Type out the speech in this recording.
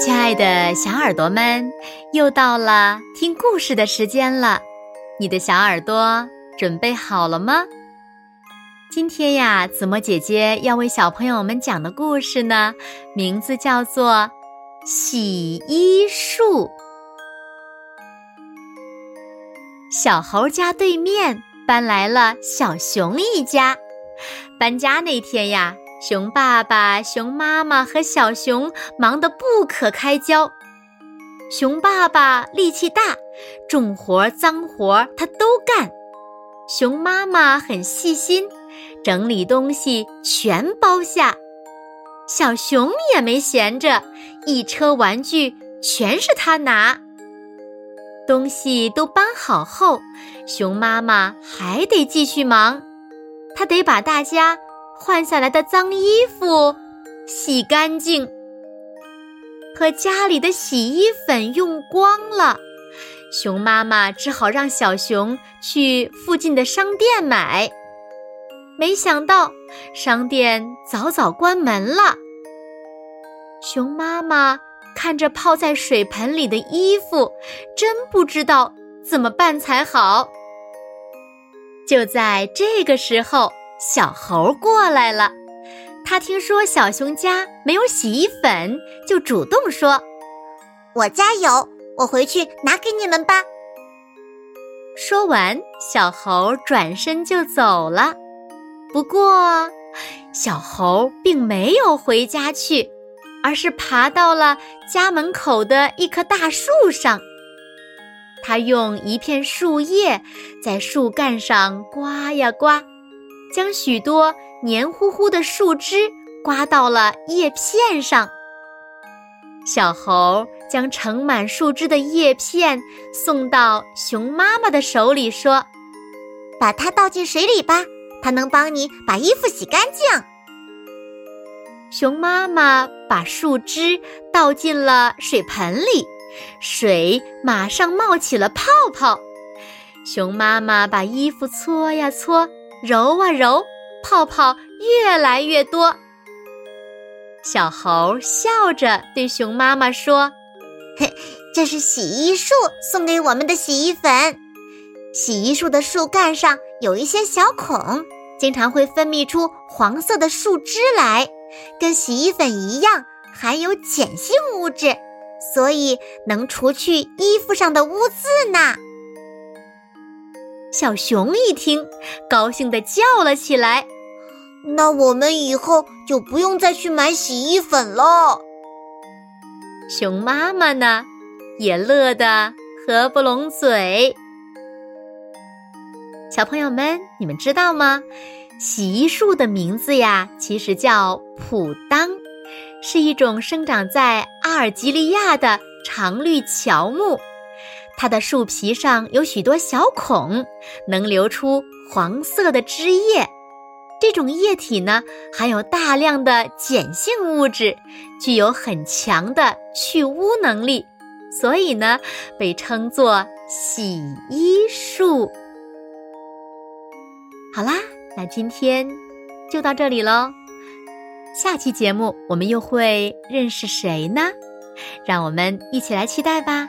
亲爱的小耳朵们，又到了听故事的时间了，你的小耳朵准备好了吗？今天呀，子墨姐姐要为小朋友们讲的故事呢，名字叫做《洗衣树》。小猴家对面搬来了小熊一家。搬家那天呀，熊爸爸、熊妈妈和小熊忙得不可开交。熊爸爸力气大，重活脏活他都干；熊妈妈很细心。整理东西全包下，小熊也没闲着，一车玩具全是他拿。东西都搬好后，熊妈妈还得继续忙，他得把大家换下来的脏衣服洗干净。可家里的洗衣粉用光了，熊妈妈只好让小熊去附近的商店买。没想到，商店早早关门了。熊妈妈看着泡在水盆里的衣服，真不知道怎么办才好。就在这个时候，小猴过来了。他听说小熊家没有洗衣粉，就主动说：“我家有，我回去拿给你们吧。”说完，小猴转身就走了。不过，小猴并没有回家去，而是爬到了家门口的一棵大树上。他用一片树叶在树干上刮呀刮，将许多黏糊糊的树枝刮到了叶片上。小猴将盛满树枝的叶片送到熊妈妈的手里，说：“把它倒进水里吧。”它能帮你把衣服洗干净。熊妈妈把树枝倒进了水盆里，水马上冒起了泡泡。熊妈妈把衣服搓呀搓，揉啊揉，泡泡越来越多。小猴笑着对熊妈妈说：“嘿，这是洗衣树送给我们的洗衣粉。洗衣树的树干上。”有一些小孔，经常会分泌出黄色的树枝来，跟洗衣粉一样含有碱性物质，所以能除去衣服上的污渍呢。小熊一听，高兴地叫了起来：“那我们以后就不用再去买洗衣粉喽。”熊妈妈呢，也乐得合不拢嘴。小朋友们，你们知道吗？洗衣树的名字呀，其实叫普当，是一种生长在阿尔及利亚的常绿乔木。它的树皮上有许多小孔，能流出黄色的汁液。这种液体呢，含有大量的碱性物质，具有很强的去污能力，所以呢，被称作洗衣树。好啦，那今天就到这里喽。下期节目我们又会认识谁呢？让我们一起来期待吧。